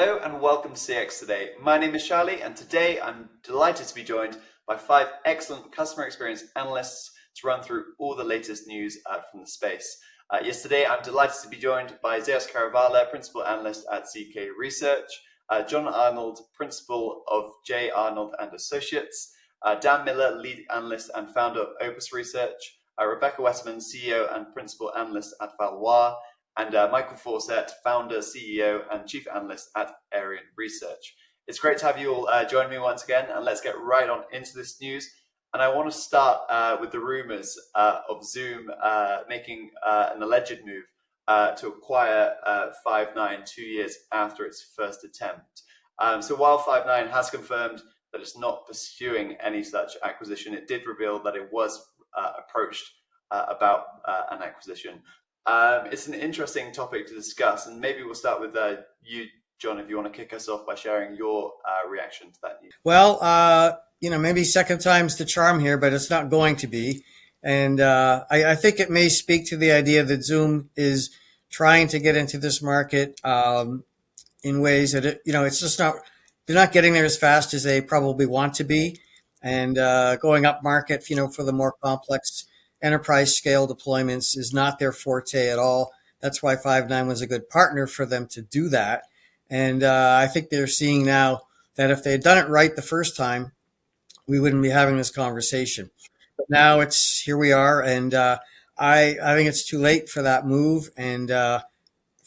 Hello and welcome to CX Today. My name is Charlie, and today I'm delighted to be joined by five excellent customer experience analysts to run through all the latest news uh, from the space. Uh, yesterday, I'm delighted to be joined by Zeus Kerravala, Principal Analyst at ZK Research, uh, Jon Arnold, Principal of J. Arnold and Associates, uh, Dan Miller, Lead Analyst and Founder of Opus Research, uh, Rebecca Wetteman, CEO and Principal Analyst at Valoir, and uh, Michael Fauscette, founder, CEO, and chief analyst at Arion Research. It's great to have you all uh, join me once again, and let's get right on into this news. And I want to start uh, with the rumors uh, of Zoom uh, making uh, an alleged move to acquire Five9 two years after its first attempt. Um, so while Five9 has confirmed that it's not pursuing any such acquisition, it did reveal that it was approached about an acquisition. Um, it's an interesting topic to discuss, and maybe we'll start with uh, you, Jon, if you want to kick us off by sharing your uh, reaction to that news. Well, uh, you know, maybe second time's the charm here, but it's not going to be. And uh, I, I, think it may speak to the idea that Zoom is trying to get into this market um, in ways that, it, you know, it's just not, they're not getting there as fast as they probably want to be. And uh, going up market, you know, for the more complex enterprise scale deployments is not their forte at all. That's why Five9 was a good partner for them to do that. And uh, I think they're seeing now that if they had done it right the first time, we wouldn't be having this conversation. But now it's here we are, and uh, I I think it's too late for that move. And uh,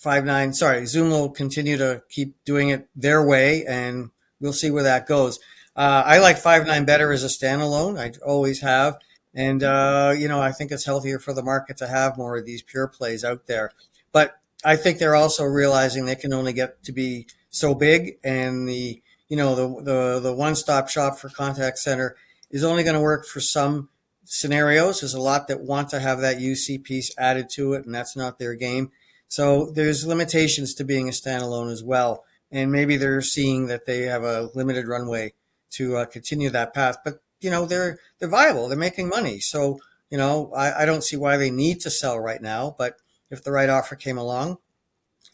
Five9, sorry, Zoom will continue to keep doing it their way, and we'll see where that goes. Uh, I like Five9 better as a standalone. I always have. And, uh, you know, I think it's healthier for the market to have more of these pure plays out there. But I think they're also realizing they can only get to be so big and the, you know, the, the, the one stop shop for contact center is only going to work for some scenarios. There's a lot that want to have that UC piece added to it, and that's not their game. So there's limitations to being a standalone as well. And maybe they're seeing that they have a limited runway to uh, continue that path. But you know they're they're viable. They're making money. So you know I, I don't see why they need to sell right now. But if the right offer came along,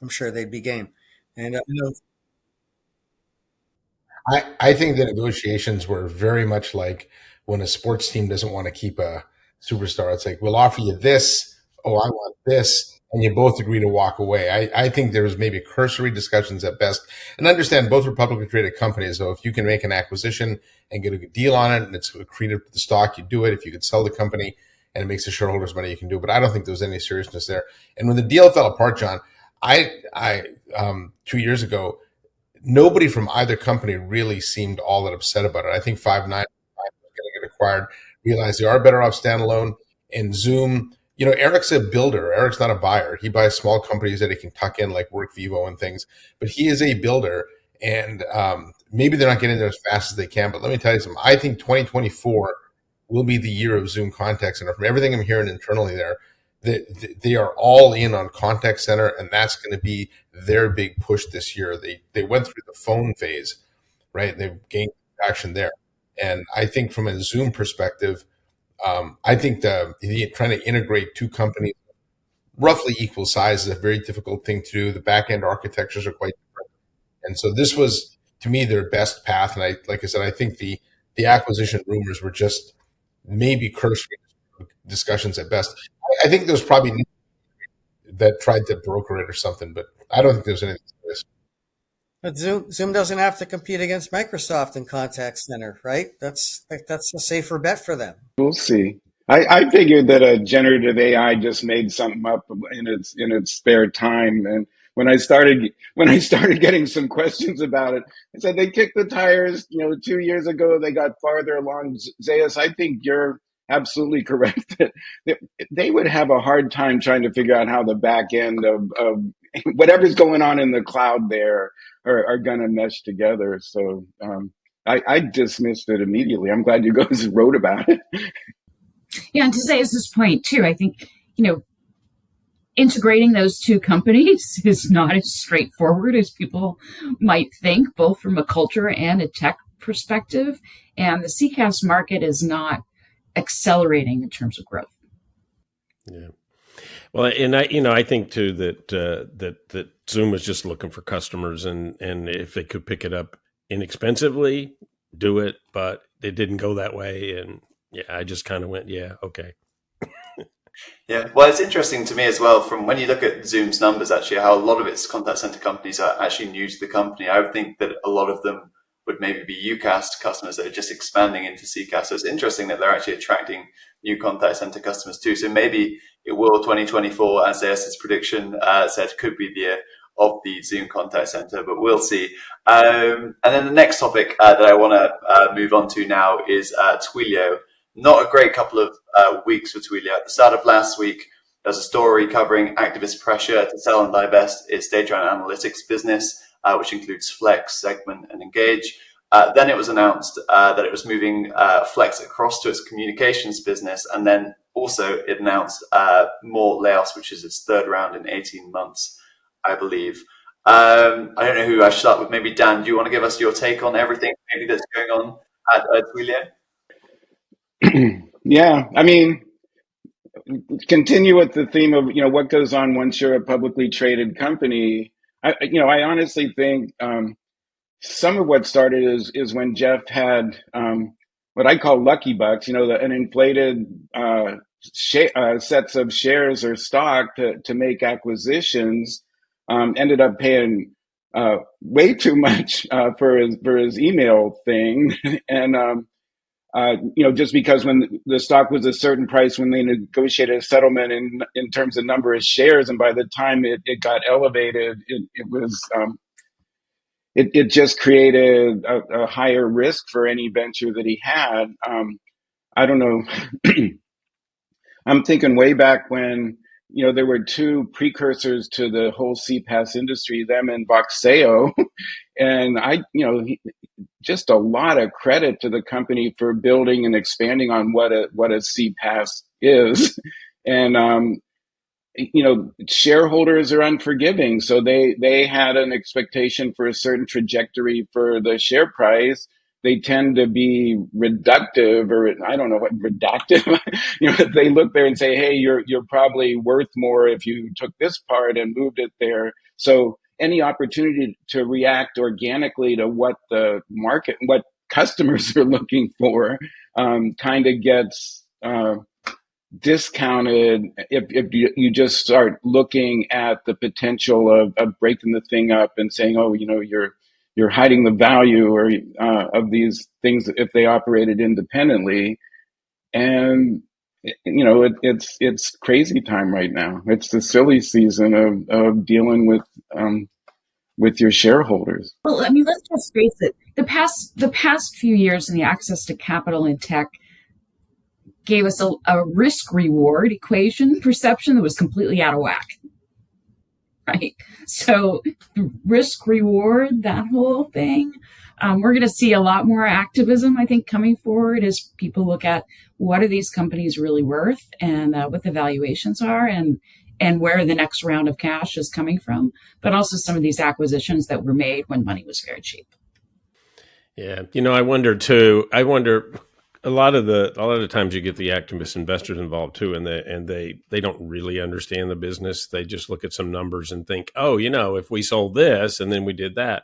I'm sure they'd be game. And uh, you know, I I think the negotiations were very much like when a sports team doesn't want to keep a superstar. It's like we'll offer you this. Oh, I want this and you both agree to walk away. I, I think there was maybe cursory discussions at best. And understand both publicly traded companies. So if you can make an acquisition and get a good deal on it and it's accretive to the stock, you do it. If you could sell the company and it makes the shareholders money, you can do it. But I don't think there was any seriousness there. And when the deal fell apart, Jon, I, I, um, two years ago, nobody from either company really seemed all that upset about it. I think Five9 was going to get acquired, realized they are better off standalone and Zoom you know, Eric's a builder. Eric's not a buyer. He buys small companies that he can tuck in, like WorkVivo and things. But he is a builder, and um, maybe they're not getting there as fast as they can. But let me tell you something. I think 2024 will be the year of Zoom Contact Center. From everything I'm hearing internally, there, they, they are all in on contact center, and that's going to be their big push this year. They they went through the phone phase, right? They've gained action there, and I think from a Zoom perspective um, I think the, trying to integrate two companies roughly equal size is a very difficult thing to do. The back end architectures are quite different, and so this was to me their best path. And I, like I said, I think the the acquisition rumors were just maybe cursory discussions at best. I, I think there was probably that tried to broker it or something, but I don't think there's anything. But Zoom Zoom doesn't have to compete against Microsoft in contact center, right? That's that's a safer bet for them. We'll see. I, I figured that a generative AI just made something up in its in its spare time, and when I started when I started getting some questions about it, I said they kicked the tires. You know, two years ago they got farther along. Zeus, I think you're absolutely correct. they would have a hard time trying to figure out how the back end of, of whatever's going on in the cloud there are, are going to mesh together. So um, I, I dismissed it immediately. I'm glad you guys wrote about it. Yeah, and to say as this point too, I think you know integrating those two companies is not as straightforward as people might think, both from a culture and a tech perspective. And the CCaaS market is not accelerating in terms of growth. Yeah. Well, and I, you know, I think too that uh, that that Zoom was just looking for customers, and and if they could pick it up inexpensively, do it. But it didn't go that way, and yeah, I just kind of went, yeah, okay. Yeah, well, it's interesting to me as well from when you look at Zoom's numbers, actually, how a lot of its contact center companies are actually new to the company. I would think that a lot of them would maybe be UCaaS customers that are just expanding into CCaaS. So it's interesting that they're actually attracting new contact center customers too. So maybe it will 2024, as Zeus's prediction uh, said, could be the year of the Zoom contact center, but we'll see. Um, and then the next topic uh, that I want to uh, move on to now is uh, Twilio. Not a great couple of uh, weeks for Twilio. At the start of last week, there was a story covering activist pressure to sell and divest its data and analytics business, uh, which includes Flex, Segment, and Engage. Uh, then it was announced uh, that it was moving uh, Flex across to its communications business, and then also it announced uh, more layoffs, which is its third round in 18 months, I believe. Um, I don't know who I should start with. Maybe Dan, do you want to give us your take on everything maybe that's going on at, Twilio? yeah, I mean, continue with the theme of you know what goes on once you're a publicly traded company. I, you know, I honestly think um, some of what started is is when Jeff had um, what I call lucky bucks. You know, the, an inflated uh, sh- uh, sets of shares or stock to to make acquisitions. Um, ended up paying uh, way too much uh, for his for his email thing, and um, uh, you know, just because when the stock was a certain price when they negotiated a settlement in in terms of number of shares, and by the time it, it got elevated, it, it was um, it, it just created a, a, higher risk for any venture that he had. Um, I don't know. I'm thinking way back when, you know, there were two precursors to the whole CPaaS industry, them and Voxeo. and I, you know, he, just a lot of credit to the company for building and expanding on what a, what a CPaaS is. and, um, you know shareholders are unforgiving. So they they had an expectation for a certain trajectory for the share price. They tend to be reductive or i don't know what reductive. You know they look there and say hey you're you're probably worth more if you took this part and moved it there. So any opportunity to react organically to what the market what customers are looking for um, kind of gets uh, discounted if, if you, you just start looking at the potential of, of breaking the thing up and saying, oh, you know, you're you're hiding the value or uh, of these things if they operated independently, and you know it, it's it's crazy time right now. It's the silly season of of dealing with um, with your shareholders. Well, I mean, let's just face it. The past the past few years in the access to capital in tech gave us a, a risk reward equation perception that was completely out of whack. Right. So risk reward, that whole thing. Um, we're going to see a lot more activism, I think, coming forward as people look at what are these companies really worth and uh, what the valuations are and and where the next round of cash is coming from, but also some of these acquisitions that were made when money was very cheap. Yeah, you know, I wonder too. I wonder a lot of the a lot of times you get the activist investors involved too and they and they they don't really understand the business they just look at some numbers and think oh you know if we sold this and then we did that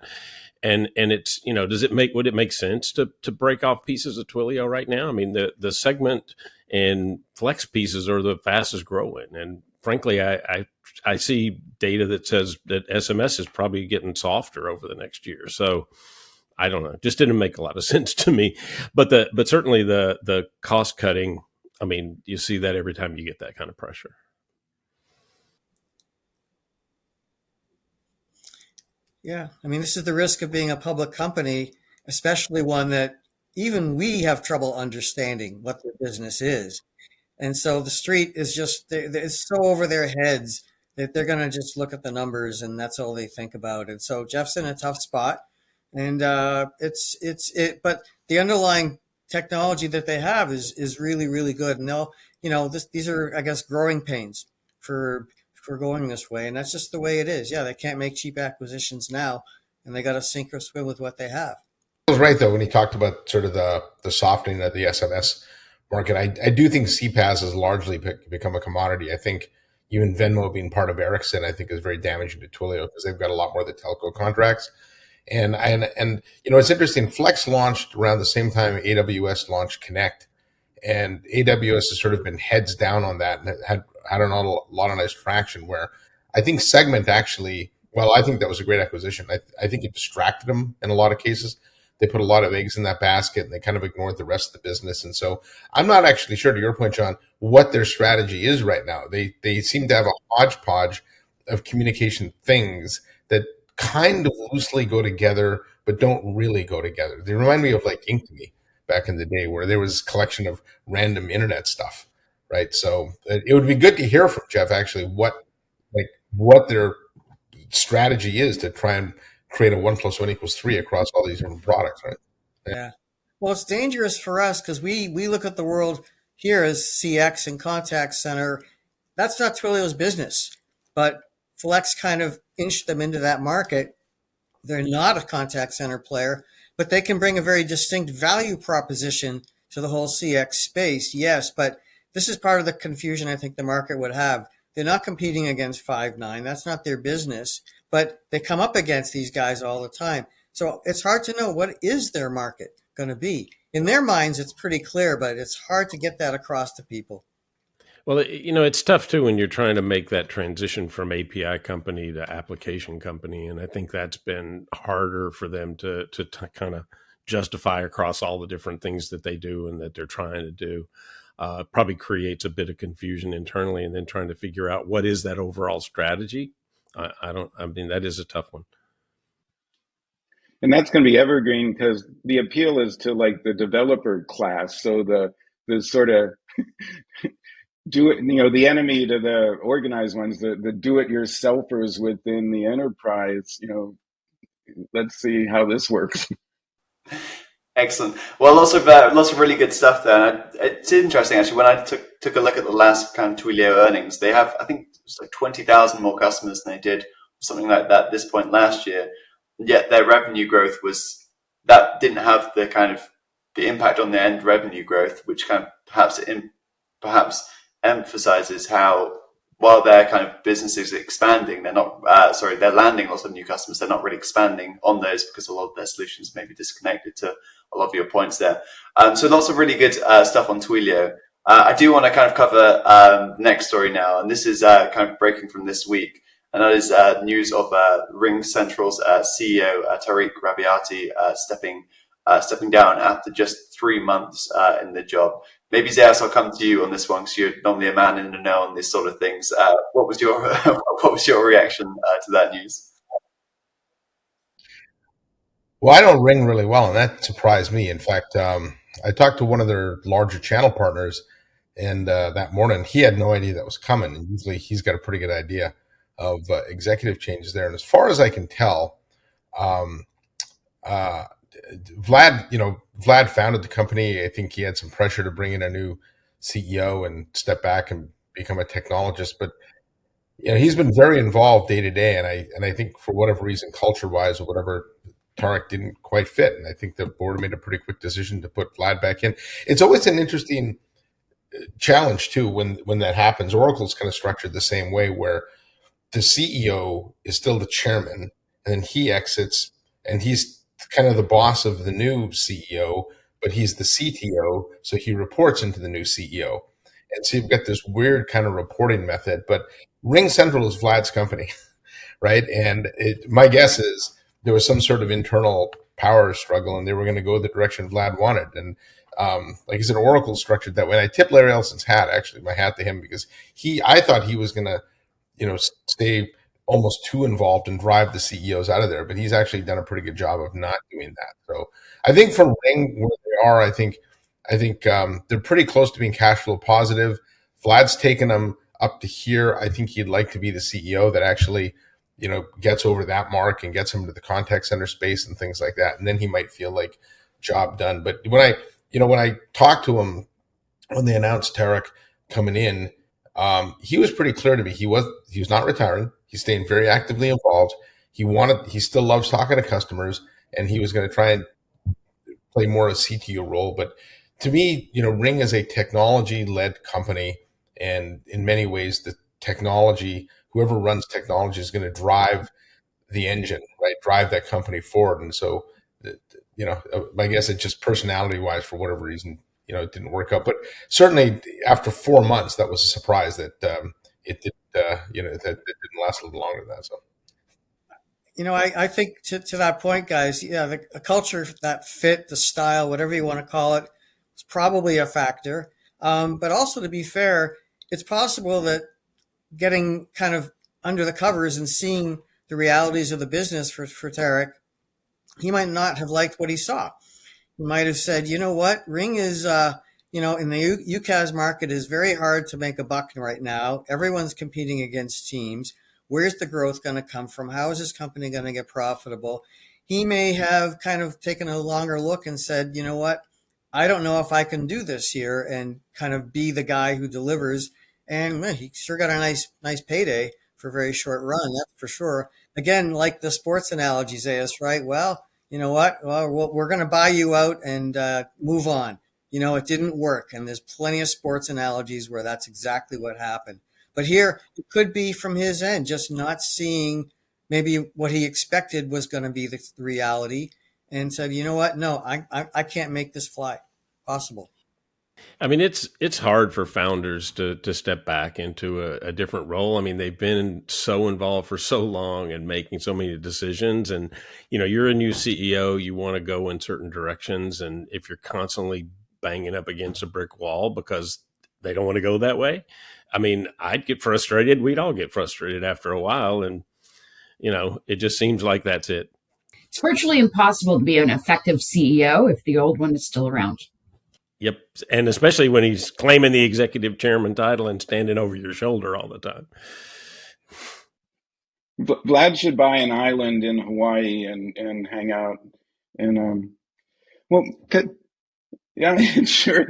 and and it's you know does it make would it make sense to to break off pieces of Twilio right now I mean the the segment and flex pieces are the fastest growing and frankly I I, I see data that says that SMS is probably getting softer over the next year so I don't know, just didn't make a lot of sense to me. But the but certainly the the cost cutting. I mean, you see that every time you get that kind of pressure. Yeah, I mean, this is the risk of being a public company, especially one that even we have trouble understanding what their business is. And so the street is just it's so over their heads that they're going to just look at the numbers and that's all they think about. And so Jeff's in a tough spot and uh, it's it's it. But the underlying technology that they have is is really really good, and they'll you know this, these are I guess growing pains for for going this way, and that's just the way it is. Yeah, they can't make cheap acquisitions now, and they got to sink or swim with what they have. He was right though when he talked about sort of the the softening of the SMS market. I, I do think CPaaS has largely become a commodity. I think even Vonage being part of Ericsson, I think is very damaging to Twilio because they've got a lot more of the telco contracts. And and and you know it's interesting. Flex launched around the same time AWS launched Connect, and AWS has sort of been heads down on that and had had a lot of nice traction. Where I think Segment actually, well, I think that was a great acquisition. I, I think it distracted them in a lot of cases. They put a lot of eggs in that basket and they kind of ignored the rest of the business. And so I'm not actually sure, to your point, Jon, what their strategy is right now. They they seem to have a hodgepodge of communication things that kind of loosely go together, but don't really go together. They remind me of like ink me back in the day, where there was a collection of random internet stuff, right? So it would be good to hear from Jeff actually what like what their strategy is to try and create a one plus one equals three across all these different products, right? Yeah. Well, it's dangerous for us because we we look at the world here as CX and contact center. That's not Twilio's business, but Flex kind of inched them into that market. They're not a contact center player, but they can bring a very distinct value proposition to the whole CX space. Yes, but this is part of the confusion I think the market would have. They're not competing against Five9. That's not their business, but they come up against these guys all the time. So it's hard to know what is their market going to be. In their minds, it's pretty clear, but it's hard to get that across to people. Well, you know, it's tough too when you're trying to make that transition from API company to application company, and I think that's been harder for them to to kind of justify across all the different things that they do and that they're trying to do. Uh, probably creates a bit of confusion internally, and then trying to figure out what is that overall strategy. I, I don't. I mean, that is a tough one. And that's going to be evergreen because the appeal is to like the developer class. So the the sort of do it you know the enemy to the organized ones the, the do it yourselfers within the enterprise you know let's see how this works excellent well lots of uh, lots of really good stuff there it's interesting actually when i took took a look at the last kind of twilio earnings they have i think like 20000 more customers than they did something like that this point last year yet their revenue growth was that didn't have the kind of the impact on the end revenue growth which kind of perhaps in, perhaps emphasizes how while their kind of business is expanding, they're not, uh, sorry, they're landing lots of new customers. They're not really expanding on those because a lot of their solutions may be disconnected to lot of your points there. Um, so lots of really good uh, stuff on Twilio. Uh, I do want to kind of cover um, next story now, and this is uh, kind of breaking from this week, and that is uh, news of uh, RingCentral's CEO Tarek Robbiati stepping stepping down after just three months in the job maybe Zeus, I'll come to you on this one because you're normally a man in the know on these sort of things. Uh, what was your what was your reaction uh, to that news? Well, I don't ring really well, and that surprised me. In fact, um, I talked to one of their larger channel partners, and uh, that morning he had no idea that was coming. And usually, he's got a pretty good idea of uh, executive changes there. And as far as I can tell, um, uh, Vlad, you know, Vlad founded the company. I think he had some pressure to bring in a new CEO and step back and become a technologist. But you know, he's been very involved day to day, and I and I think for whatever reason, culture wise or whatever, Tarek didn't quite fit. And I think the board made a pretty quick decision to put Vlad back in. It's always an interesting uh, challenge too when when that happens. Oracle's kind of structured the same way, where the CEO is still the chairman, and then he exits, and he's kind of the boss of the new CEO, but he's the CTO, so he reports into the new CEO. And so you've got this weird kind of reporting method. But RingCentral is Vlad's company, right? And it, my guess is there was some sort of internal power struggle, and they were going to go the direction Vlad wanted. And um, like I said, Oracle structured that way. And I tip Larry Ellison's hat, actually, my hat to him because he, I thought he was going to, you know, stay almost too involved and drive the CEOs out of there. But he's actually done a pretty good job of not doing that. So I think from Ring where they are, I think I think um, they're pretty close to being cash flow positive. Vlad's taken them up to here. I think he'd like to be the CEO that actually, you know, gets over that mark and gets him to the contact center space and things like that. And then he might feel like job done. But when I, you know, when I talked to him when they announced Tarek coming in, um, he was pretty clear to me. He was he was not retiring. He's staying very actively involved. He wanted he still loves talking to customers, and he was going to try and play more of a CTO role. But to me, you know, Ring is a technology led company, and in many ways, the technology, whoever runs technology is going to drive the engine, right? Drive that company forward. And so, you know, I guess it just personality wise, for whatever reason, you know, it didn't work out. But certainly after four months, that was a surprise that um, it did, uh, you know, that it didn't last a little longer than that. So. You know, I, I think to, to that point, guys, yeah, the, a culture that fit the style, whatever you want to call it, is probably a factor. Um, but also, to be fair, it's possible that getting kind of under the covers and seeing the realities of the business for, for Tarek, he might not have liked what he saw. He might have said, you know what, Ring is, uh, you know, in the U- UCaaS market is very hard to make a buck right now. Everyone's competing against teams. Where's the growth going to come from? How is this company going to get profitable? He may have kind of taken a longer look and said, you know what, I don't know if I can do this here and kind of be the guy who delivers. And well, he sure got a nice, nice payday for a very short run. That's for sure. Again, like the sports analogy, Zeus, right? Well, you know what? Well, we're going to buy you out and uh, move on. You know, it didn't work. And there's plenty of sports analogies where that's exactly what happened. But here, it could be from his end, just not seeing maybe what he expected was going to be the reality and said, you know what? No, I, I, I can't make this fly possible. I mean, it's it's hard for founders to to step back into a, a, different role. I mean, they've been so involved for so long and making so many decisions, and you know, you're a new CEO. You want to go in certain directions, and if you're constantly banging up against a brick wall because they don't want to go that way, I mean, I'd get frustrated. We'd all get frustrated after a while, and you know, it just seems like that's it. It's virtually impossible to be an effective CEO if the old one is still around. Yep. And especially when he's claiming the executive chairman title and standing over your shoulder all the time. Vlad should buy an island in Hawaii and, and hang out. And, um, well, could, yeah, sure.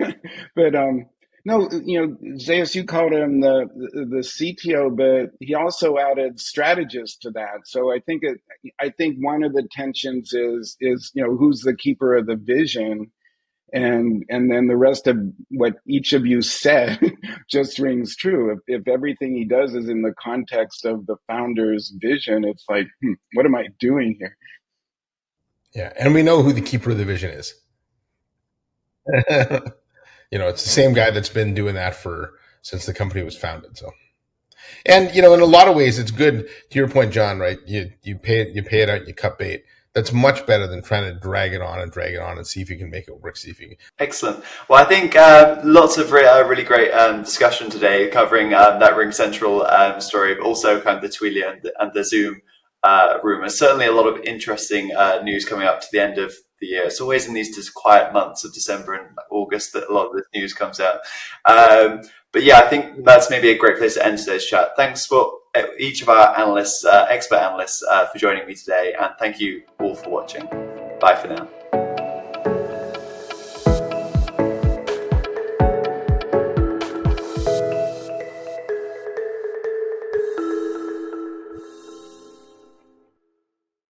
but, um, no, you know, Zeus, you called him the, the, the CTO, but he also added strategist to that. So I think it, I think one of the tensions is is you know who's the keeper of the vision, and and then the rest of what each of you said just rings true. If, if everything he does is in the context of the founder's vision it's like hmm, what am i doing here? Yeah and we know who the keeper of the vision is. You know it's the same guy that's been doing that for since the company was founded so. And you know in a lot of ways it's good to your point jon right? You you pay it you pay it out you cut bait that's much better than trying to drag it on and drag it on and see if you can make it work. See if you can. Excellent. Well, I think uh, lots of re- uh, really great um, discussion today covering um, that RingCentral um, story, but also kind of the Twilio and the, and the Zoom uh, rumors. Certainly, a lot of interesting uh, news coming up to the end of the year. It's always in these quiet months of December and August that a lot of this news comes out. Um, but yeah, I think that's maybe a great place to end today's chat. Thanks for each of our analysts, uh, expert analysts, uh, for joining me today, and thank you all for watching. Bye for now.